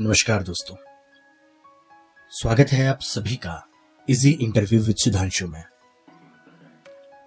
नमस्कार दोस्तों। स्वागत है आप सभी का इजी इंटरव्यू विद सुधांशु में।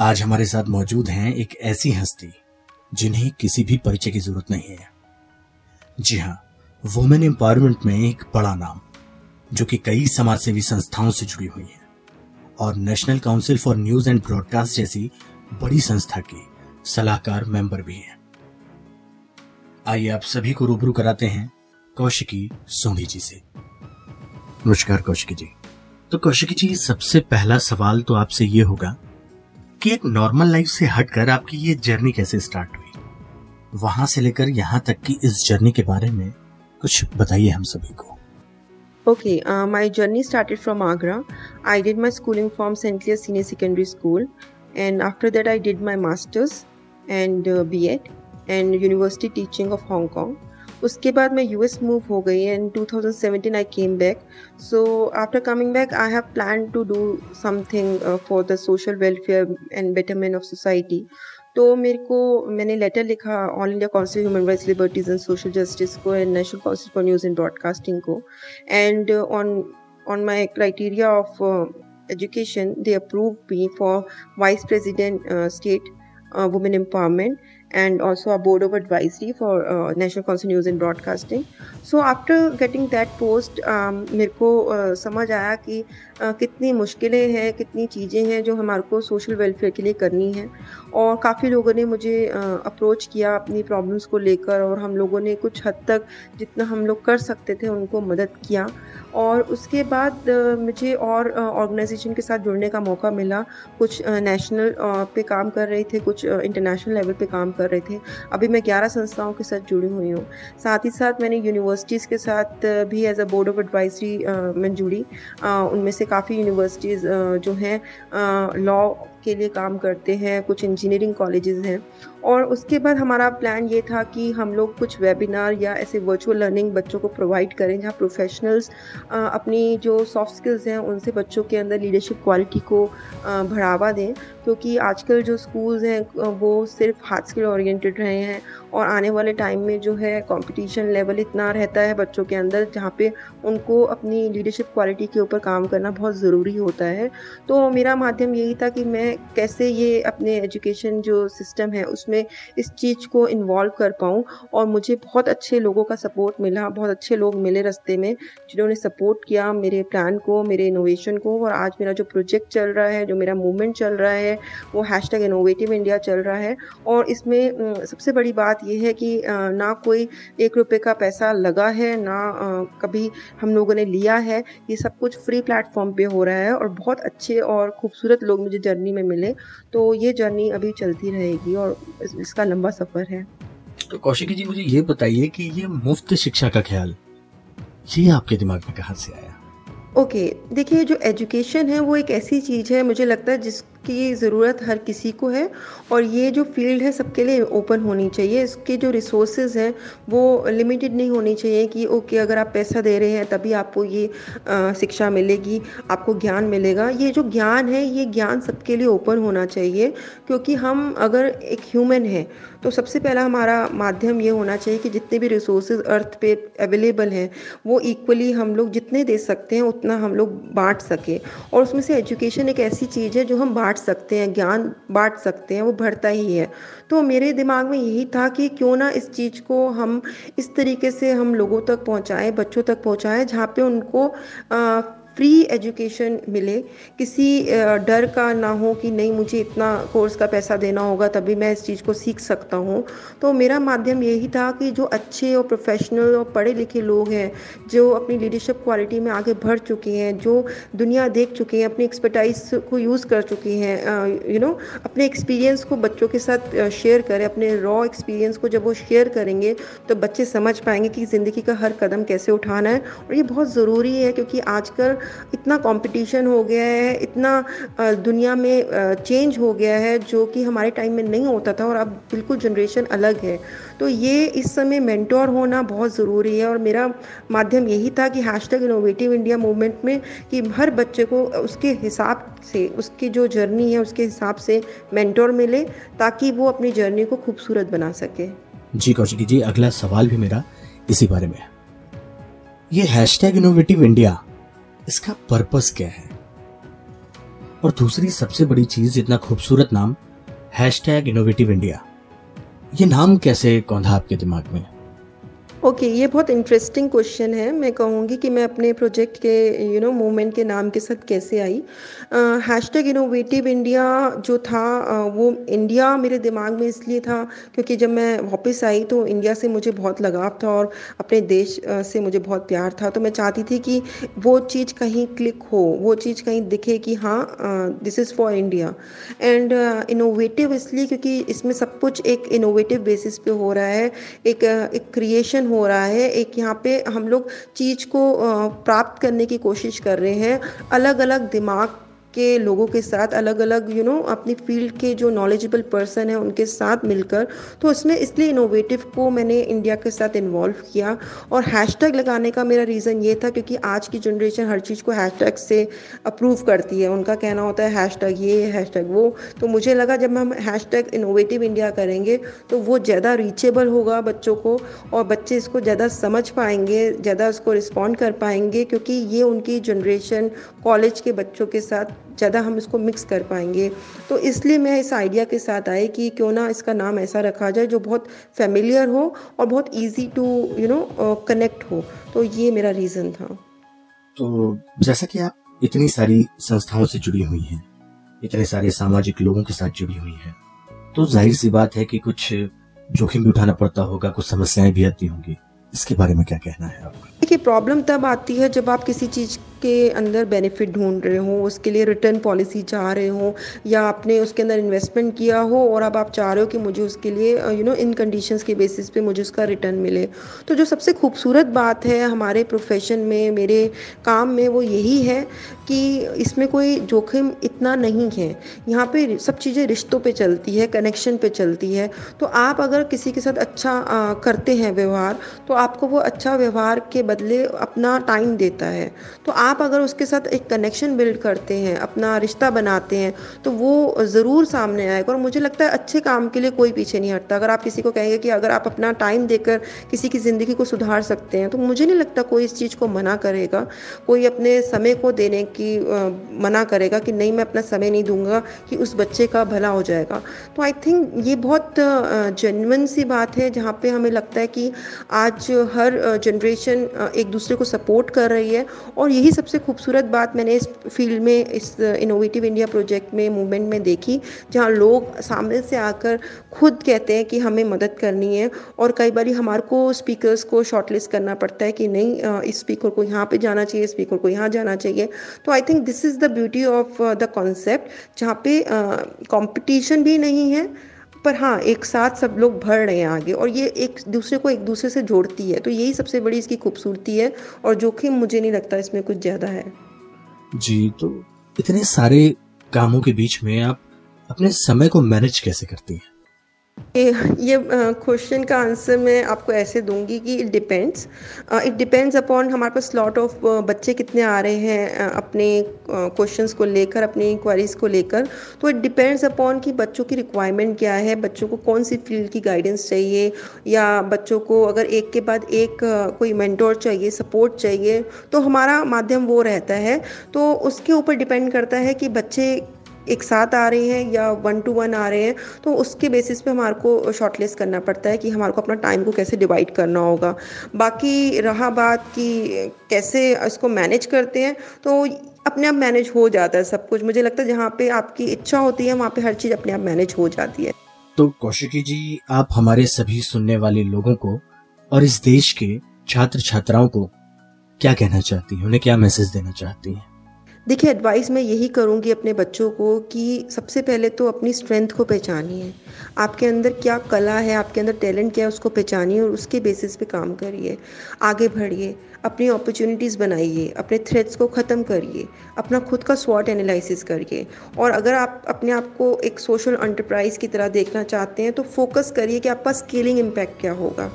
आज हमारे साथ मौजूद हैं एक ऐसी हस्ती, जिन्हें किसी भी परिचय की ज़रूरत नहीं है। जी हाँ वुमेन एम्पावरमेंट में एक बड़ा नाम, जो कि कई समाजसेवी संस्थाओं से जुड़ी हुई है और national council for news and broadcast जैसी बड़ी संस्था की सलाहकार मेंबर भी है। आइए आप सभी को रूबरू कराते हैं कौशिकी सोनी जी से। नमस्कार कौशिकी जी। तो कौशिकी जी सबसे पहला सवाल तो आपसे ये होगा कि एक नॉर्मल लाइफ से हटकर आपकी ये जर्नी कैसे स्टार्ट हुई? वहाँ से लेकर यहाँ तक की इस जर्नी के बारे में कुछ बताइए हम सभी को। Okay my journey started from Agra I did my schooling from saint clear senior secondary school and after that I did my masters and BEd and university teaching of Hong Kong उसके बाद मैं US move हो गई and 2017 I came back so after coming back I have plan to do something for the social welfare and betterment of society तो मेरे को, मैंने letter लिखा all India council human rights liberties and social justice को and national council for news and broadcasting को. And on on my criteria of education they approve me for vice president state women empowerment and also a board of advisory for uh, National Council News and Broadcasting. So after getting that post, um, मेरे को uh, समझ आया कि uh, कितनी मुश्किलें हैं कितनी चीज़ें हैं जो हमारे को सोशल वेलफेयर के लिए करनी है। और काफ़ी लोगों ने मुझे अप्रोच uh, किया अपनी प्रॉब्लम्स को लेकर और हम लोगों ने कुछ हद तक जितना हम लोग कर सकते थे उनको मदद किया। और उसके बाद मुझे और ऑर्गेनाइजेशन के साथ जुड़ने का मौका मिला। कुछ नेशनल पे काम कर रहे थे कुछ इंटरनेशनल लेवल पे काम कर रहे थे। अभी मैं ग्यारह संस्थाओं के साथ जुड़ी हुई हूँ। साथ ही साथ मैंने यूनिवर्सिटीज़ के साथ भी as a board of advisory में जुड़ी। उनमें से काफ़ी यूनिवर्सिटीज़ जो हैं लॉ के लिए काम करते हैं, कुछ इंजीनियरिंग कॉलेजेस हैं। और उसके बाद हमारा प्लान ये था कि हम लोग कुछ वेबिनार या ऐसे वर्चुअल लर्निंग बच्चों को प्रोवाइड करें, जहाँ प्रोफेशनल्स अपनी जो सॉफ्ट स्किल्स हैं, उनसे बच्चों के अंदर लीडरशिप क्वालिटी को बढ़ावा दें। क्योंकि आजकल जो स्कूल्स हैं वो सिर्फ़ हार्ड स्किल ओरिएंटेड रहे हैं और आने वाले टाइम में जो है कंपटीशन लेवल इतना रहता है बच्चों के अंदर, जहाँ पे उनको अपनी लीडरशिप क्वालिटी के ऊपर काम करना बहुत ज़रूरी होता है। तो मेरा माध्यम यही था कि मैं कैसे ये अपने एजुकेशन जो सिस्टम है उसमें इस चीज़ को इन्वॉल्व कर पाऊँ। और मुझे बहुत अच्छे लोगों का सपोर्ट मिला, बहुत अच्छे लोग मिले रस्ते में जिन्होंने सपोर्ट किया मेरे प्लान को, मेरे इनोवेशन को। और आज मेरा जो प्रोजेक्ट चल रहा है, जो मेरा मूवमेंट चल रहा है, वो हैश इनोवेटिव इंडिया चल रहा है। और इसमें सबसे बड़ी बात यह है कि ना कोई एक रुपये का पैसा लगा है, ना कभी हम लोगों ने लिया है। ये सब कुछ फ्री प्लेटफॉर्म पे हो रहा है और बहुत अच्छे और खूबसूरत लोग मुझे जर्नी में मिले तो ये जर्नी अभी चलती रहेगी और इसका लंबा सफ़र है। तो कौशिकी जी मुझे ये बताइए कि ये मुफ़्त शिक्षा का ख्याल ये आपके दिमाग में कहाँ से आया? ओके okay, देखिए जो एजुकेशन है वो एक ऐसी चीज़ है मुझे लगता है जिस की ज़रूरत हर किसी को है और ये जो फ़ील्ड है सबके लिए ओपन होनी चाहिए। इसके जो रिसोर्सेज हैं वो लिमिटेड नहीं होनी चाहिए कि ओके अगर आप पैसा दे रहे हैं तभी आपको ये आ, शिक्षा मिलेगी आपको ज्ञान मिलेगा। ये जो ज्ञान है ये ज्ञान सबके लिए ओपन होना चाहिए क्योंकि हम अगर एक ह्यूमन है तो सबसे पहला हमारा माध्यम ये होना चाहिए कि जितने भी रिसोर्सेज अर्थ पे अवेलेबल हैं वो इक्वली हम लोग जितने दे सकते हैं उतना हम लोग बांट सकें। और उसमें से एजुकेशन एक ऐसी चीज़ है जो हम बांट सकते हैं ज्ञान बांट सकते हैं वो बढ़ता ही है। तो मेरे दिमाग में यही था कि क्यों ना इस चीज़ को हम इस तरीके से हम लोगों तक पहुंचाएँ बच्चों तक पहुंचाएँ जहाँ पे उनको आ, फ्री एजुकेशन मिले, किसी डर का ना हो कि नहीं मुझे इतना कोर्स का पैसा देना होगा, तभी मैं इस चीज़ को सीख सकता हूँ। तो मेरा माध्यम यही था कि जो अच्छे और प्रोफेशनल और पढ़े लिखे लोग हैं, जो अपनी लीडरशिप क्वालिटी में आगे बढ़ चुके हैं, जो दुनिया देख चुके हैं, अपनी एक्सपर्टाइज को यूज़ कर चुके हैं यू नो अपने एक्सपीरियंस को बच्चों के साथ शेयर करें, अपने रॉ एक्सपीरियंस को जब वो शेयर करेंगे तो बच्चे समझ पाएँगे कि ज़िंदगी का हर कदम कैसे उठाना है। और ये बहुत ज़रूरी है, क्योंकि आजकल इतना कंपटीशन हो गया है, इतना दुनिया में चेंज हो गया है जो कि हमारे टाइम में नहीं होता था और अब बिल्कुल जनरेशन अलग है। तो ये इस समय मेंटोर होना बहुत ज़रूरी है और मेरा माध्यम यही था कि hash tag innovative India movement में कि हर बच्चे को उसके हिसाब से, उसकी जो जर्नी है, उसके हिसाब से मेंटोर मिले ताकि वो अपनी जर्नी को खूबसूरत बना सके। जी कौशिकी जी, अगला सवाल भी मेरा इसी बारे में ये हैशटैग इनोवेटिव इंडिया इसका पर्पस क्या है? और दूसरी सबसे बड़ी चीज़ इतना खूबसूरत नाम हैश टैग इनोवेटिव इंडिया ये नाम कैसे कौंधा आपके दिमाग में? ओके okay, ये बहुत इंटरेस्टिंग क्वेश्चन है। मैं कहूँगी कि मैं अपने प्रोजेक्ट के यू नो मूवमेंट के नाम के साथ कैसे आई। हैश टैग इनोवेटिव इंडिया जो था uh, वो इंडिया मेरे दिमाग में इसलिए था क्योंकि जब मैं वापस आई तो इंडिया से मुझे बहुत लगाव था और अपने देश uh, से मुझे बहुत प्यार था। तो मैं चाहती थी कि वो चीज़ कहीं क्लिक हो वो चीज़ कहीं दिखे कि हाँ this is for India and innovative इसलिए क्योंकि इसमें सब कुछ एक इनोवेटिव बेसिस पे हो रहा है। एक एक क्रिएशन हो रहा है। एक यहाँ पे हम लोग चीज़ को प्राप्त करने की कोशिश कर रहे हैं। अलग अलग दिमाग के लोगों के साथ अलग अलग यू नो अपनी फ़ील्ड के जो नॉलेजेबल पर्सन है, उनके साथ मिलकर। तो इसमें इसलिए इनोवेटिव को मैंने इंडिया के साथ इन्वॉल्व किया। और हैशटैग लगाने का मेरा रीज़न ये था क्योंकि आज की जनरेशन हर चीज़ को हैशटैग से अप्रूव करती है। उनका कहना होता है हैशटैग ये हैशटैग वो। तो मुझे लगा जब हम हैशटैग इनोवेटिव इंडिया करेंगे तो वो ज़्यादा रीचेबल होगा बच्चों को और बच्चे इसको ज़्यादा समझ पाएँगे, ज़्यादा उसको रिस्पॉन्ड कर पाएँगे क्योंकि ये उनकी जनरेशन कॉलेज के बच्चों के साथ ज़्यादा हम इसको मिक्स कर पाएँगे। तो इसलिए मैं इस आइडिया के साथ आई कि क्यों ना इसका नाम ऐसा रखा जाए जो बहुत फेमिलियर हो और बहुत easy to you know connect हो। तो ये मेरा रीज़न था। तो जैसा कि आप इतनी सारी संस्थाओं से जुड़ी हुई हैं इतने सारे सामाजिक लोगों के साथ जुड़ी हुई हैं तो ज़ाहिर सी बात है कि कुछ जोखिम भी उठाना पड़ता होगा कुछ समस्याएँ भी आती होंगी। इसके बारे में क्या कहना है आपका? देखिए प्रॉब्लम तब आती है जब आप किसी चीज़ के अंदर बेनिफिट ढूंढ रहे हो उसके लिए रिटर्न पॉलिसी चाह रहे हो या आपने उसके अंदर इन्वेस्टमेंट किया हो और अब आप चाह रहे हो कि मुझे उसके लिए यू नो इन कंडीशन के बेसिस पे मुझे उसका रिटर्न मिले। तो जो सबसे खूबसूरत बात है हमारे प्रोफेशन में मेरे काम में वो यही है कि इसमें कोई जोखिम इतना नहीं है। यहाँ पे सब चीज़ें रिश्तों पे चलती है कनेक्शन पे चलती है। तो आप अगर किसी के साथ अच्छा आ, करते हैं व्यवहार तो आपको वो अच्छा व्यवहार के बदले अपना टाइम देता है। तो आप आप अगर उसके साथ एक कनेक्शन बिल्ड करते हैं, अपना रिश्ता बनाते हैं तो वो ज़रूर सामने आएगा और मुझे लगता है अच्छे काम के लिए कोई पीछे नहीं हटता। अगर आप किसी को कहेंगे कि अगर आप अपना टाइम देकर किसी की ज़िंदगी को सुधार सकते हैं तो मुझे नहीं लगता कोई इस चीज़ को मना करेगा। कोई अपने समय को देने की मना करेगा कि नहीं, मैं अपना समय नहीं दूँगा कि उस बच्चे का भला हो जाएगा। तो आई थिंक ये बहुत जेनवन सी बात है, जहाँ पे हमें लगता है कि आज हर जनरेशन एक दूसरे को सपोर्ट कर रही है और यही सबसे खूबसूरत बात मैंने इस फ़ील्ड में, इस इनोवेटिव इंडिया प्रोजेक्ट में मूवमेंट में देखी, जहाँ लोग सामने से आकर खुद कहते हैं कि हमें मदद करनी है और कई बार हमारे को स्पीकर्स को शॉर्टलिस्ट करना पड़ता है कि नहीं इस स्पीकर को यहाँ पे जाना चाहिए स्पीकर को यहाँ जाना चाहिए। तो I think this is the beauty of the concept जहाँ पे कंपटीशन भी नहीं है पर हाँ एक साथ सब लोग भर रहे हैं आगे और ये एक दूसरे को एक दूसरे से जोड़ती है। तो यही सबसे बड़ी इसकी खूबसूरती है और जोखिम मुझे नहीं लगता इसमें कुछ ज़्यादा है। जी तो इतने सारे कामों के बीच में आप अपने समय को मैनेज कैसे करती हैं? ये क्वेश्चन का आंसर मैं आपको ऐसे दूँगी कि it depends it depends upon हमारे पास स्लॉट ऑफ़ बच्चे कितने आ रहे हैं अपने क्वेश्चंस को लेकर, अपनी इंक्वायरीज को लेकर. तो इट डिपेंड्स अपॉन कि बच्चों की रिक्वायरमेंट क्या है, बच्चों को कौन सी फ़ील्ड की गाइडेंस चाहिए, या बच्चों को अगर एक के बाद एक कोई मेंटोर चाहिए सपोर्ट चाहिए तो हमारा माध्यम वो रहता है. तो उसके ऊपर डिपेंड करता है कि बच्चे एक साथ आ रहे हैं या वन टू वन आ रहे हैं तो उसके बेसिस पे हमारे को शॉर्टलिस्ट करना पड़ता है कि हमारे को अपना टाइम को कैसे डिवाइड करना होगा। बाकी रहा बात कि कैसे इसको मैनेज करते हैं तो अपने आप मैनेज हो जाता है सब कुछ। मुझे लगता है जहाँ पे आपकी इच्छा होती है, वहाँ पे हर चीज़ अपने आप मैनेज हो जाती है। तो कौशिकी जी, आप हमारे सभी सुनने वाले लोगों को और इस देश के छात्र छात्राओं को क्या कहना चाहती हैं? उन्हें क्या मैसेज देना चाहती हैं? देखिए एडवाइस मैं यही करूँगी अपने बच्चों को कि सबसे पहले तो अपनी स्ट्रेंथ को पहचानिए। आपके अंदर क्या कला है, आपके अंदर टैलेंट क्या है, उसको पहचानिए और उसके बेसिस पे काम करिए। आगे बढ़िए, अपनी अपॉर्चुनिटीज़ बनाइए, अपने थ्रेड्स को ख़त्म करिए, अपना खुद का स्वॉट एनालिसिस करिए। और अगर आप अपने आप को एक सोशल एंटरप्राइज की तरह देखना चाहते हैं तो फोकस करिए कि आपका स्केलिंग इम्पैक्ट क्या होगा।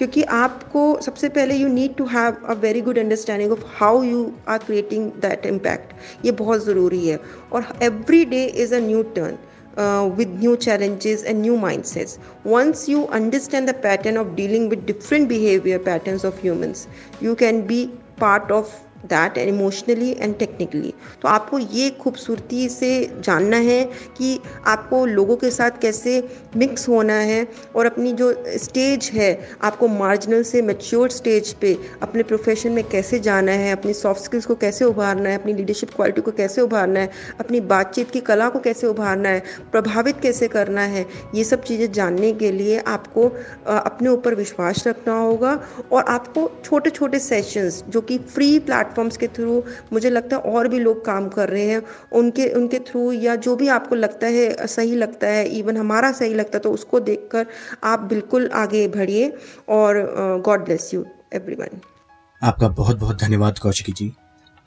क्योंकि आपको सबसे पहले you need to have a very good understanding of how you are creating that impact ये बहुत ज़रूरी है और every day is a new turn uh, with new challenges and new mindsets. Once you understand the pattern of dealing with different behavior patterns of humans, you can be part of that emotionally and technically तो आपको ये खूबसूरती से जानना है कि आपको लोगों के साथ कैसे मिक्स होना है और अपनी जो स्टेज है, आपको मार्जिनल से मेच्योर स्टेज पे अपने प्रोफेशन में कैसे जाना है, अपनी सॉफ्ट स्किल्स को कैसे उभारना है, अपनी लीडरशिप क्वालिटी को कैसे उभारना है, अपनी बातचीत की कला को कैसे उभारना है, प्रभावित कैसे करना है, ये सब चीज़ें जानने के लिए आपको अपने ऊपर विश्वास रखना होगा और आपको छोटे छोटे सेशंस जो कि फ्री प्लेटफॉर्म प्लेटफॉर्म्स के थ्रू मुझे लगता है और भी लोग काम कर रहे हैं। उनके उनके थ्रू या जो भी आपको लगता है सही लगता है इवन हमारा सही लगता है तो उसको देखकर आप बिल्कुल आगे बढ़िए और गॉड ब्लेस यू एवरीवन आपका बहुत बहुत धन्यवाद कौशिकी जी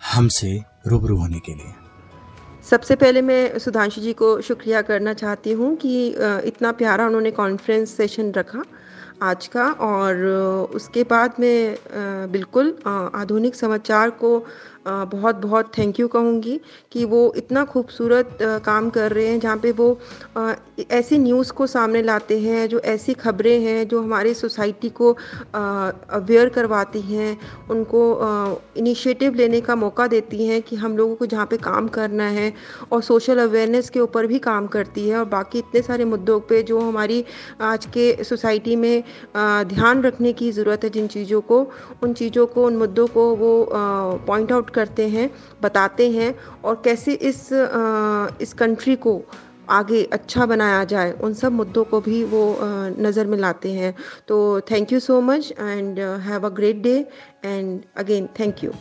हमसे रूबरू होने के लिए। सबसे पहले मैं सुधांशु जी को शुक्रिया करना चाहती हूँ कि इतना प्यारा उन्होंने कॉन्फ्रेंस सेशन रखा। आज का और उसके बाद मैं बिल्कुल आधुनिक समाचार को बहुत बहुत थैंक यू कहूँगी कि वो इतना खूबसूरत काम कर रहे हैं जहाँ पे वो ऐसी न्यूज़ को सामने लाते हैं, जो ऐसी खबरें हैं, जो हमारी सोसाइटी को अवेयर करवाती हैं, उनको इनिशिएटिव लेने का मौका देती हैं कि हम लोगों को जहाँ पे काम करना है और सोशल अवेयरनेस के ऊपर भी काम करती है और बाकी इतने सारे मुद्दों पे जो हमारी आज के सोसाइटी में ध्यान रखने की ज़रूरत है जिन चीज़ों को, उन चीज़ों को, उन मुद्दों को वो पॉइंट आउट करते हैं, बताते हैं और कैसे इस इस कंट्री को आगे अच्छा बनाया जाए, उन सब मुद्दों को भी वो नज़र में लाते हैं। तो thank you so much and have a great day and again thank you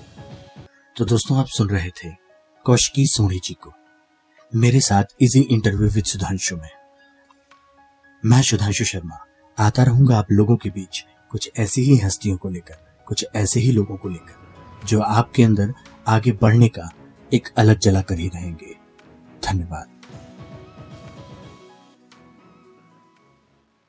तो दोस्तों, आप सुन रहे थे कौशिकी सोनी जी को। मेरे साथ इजी इंटरव्यू विद सुधांशु में। मैं सुधांशु शर्मा, आता रहूँगा आप लोगों के बीच कुछ ऐसी ही हस्तियों को लेकर, कुछ ऐसे ही लोगों को लेकर। जो आपके अंदर आगे बढ़ने का एक अलग जला कर ही रहेंगे। धन्यवाद।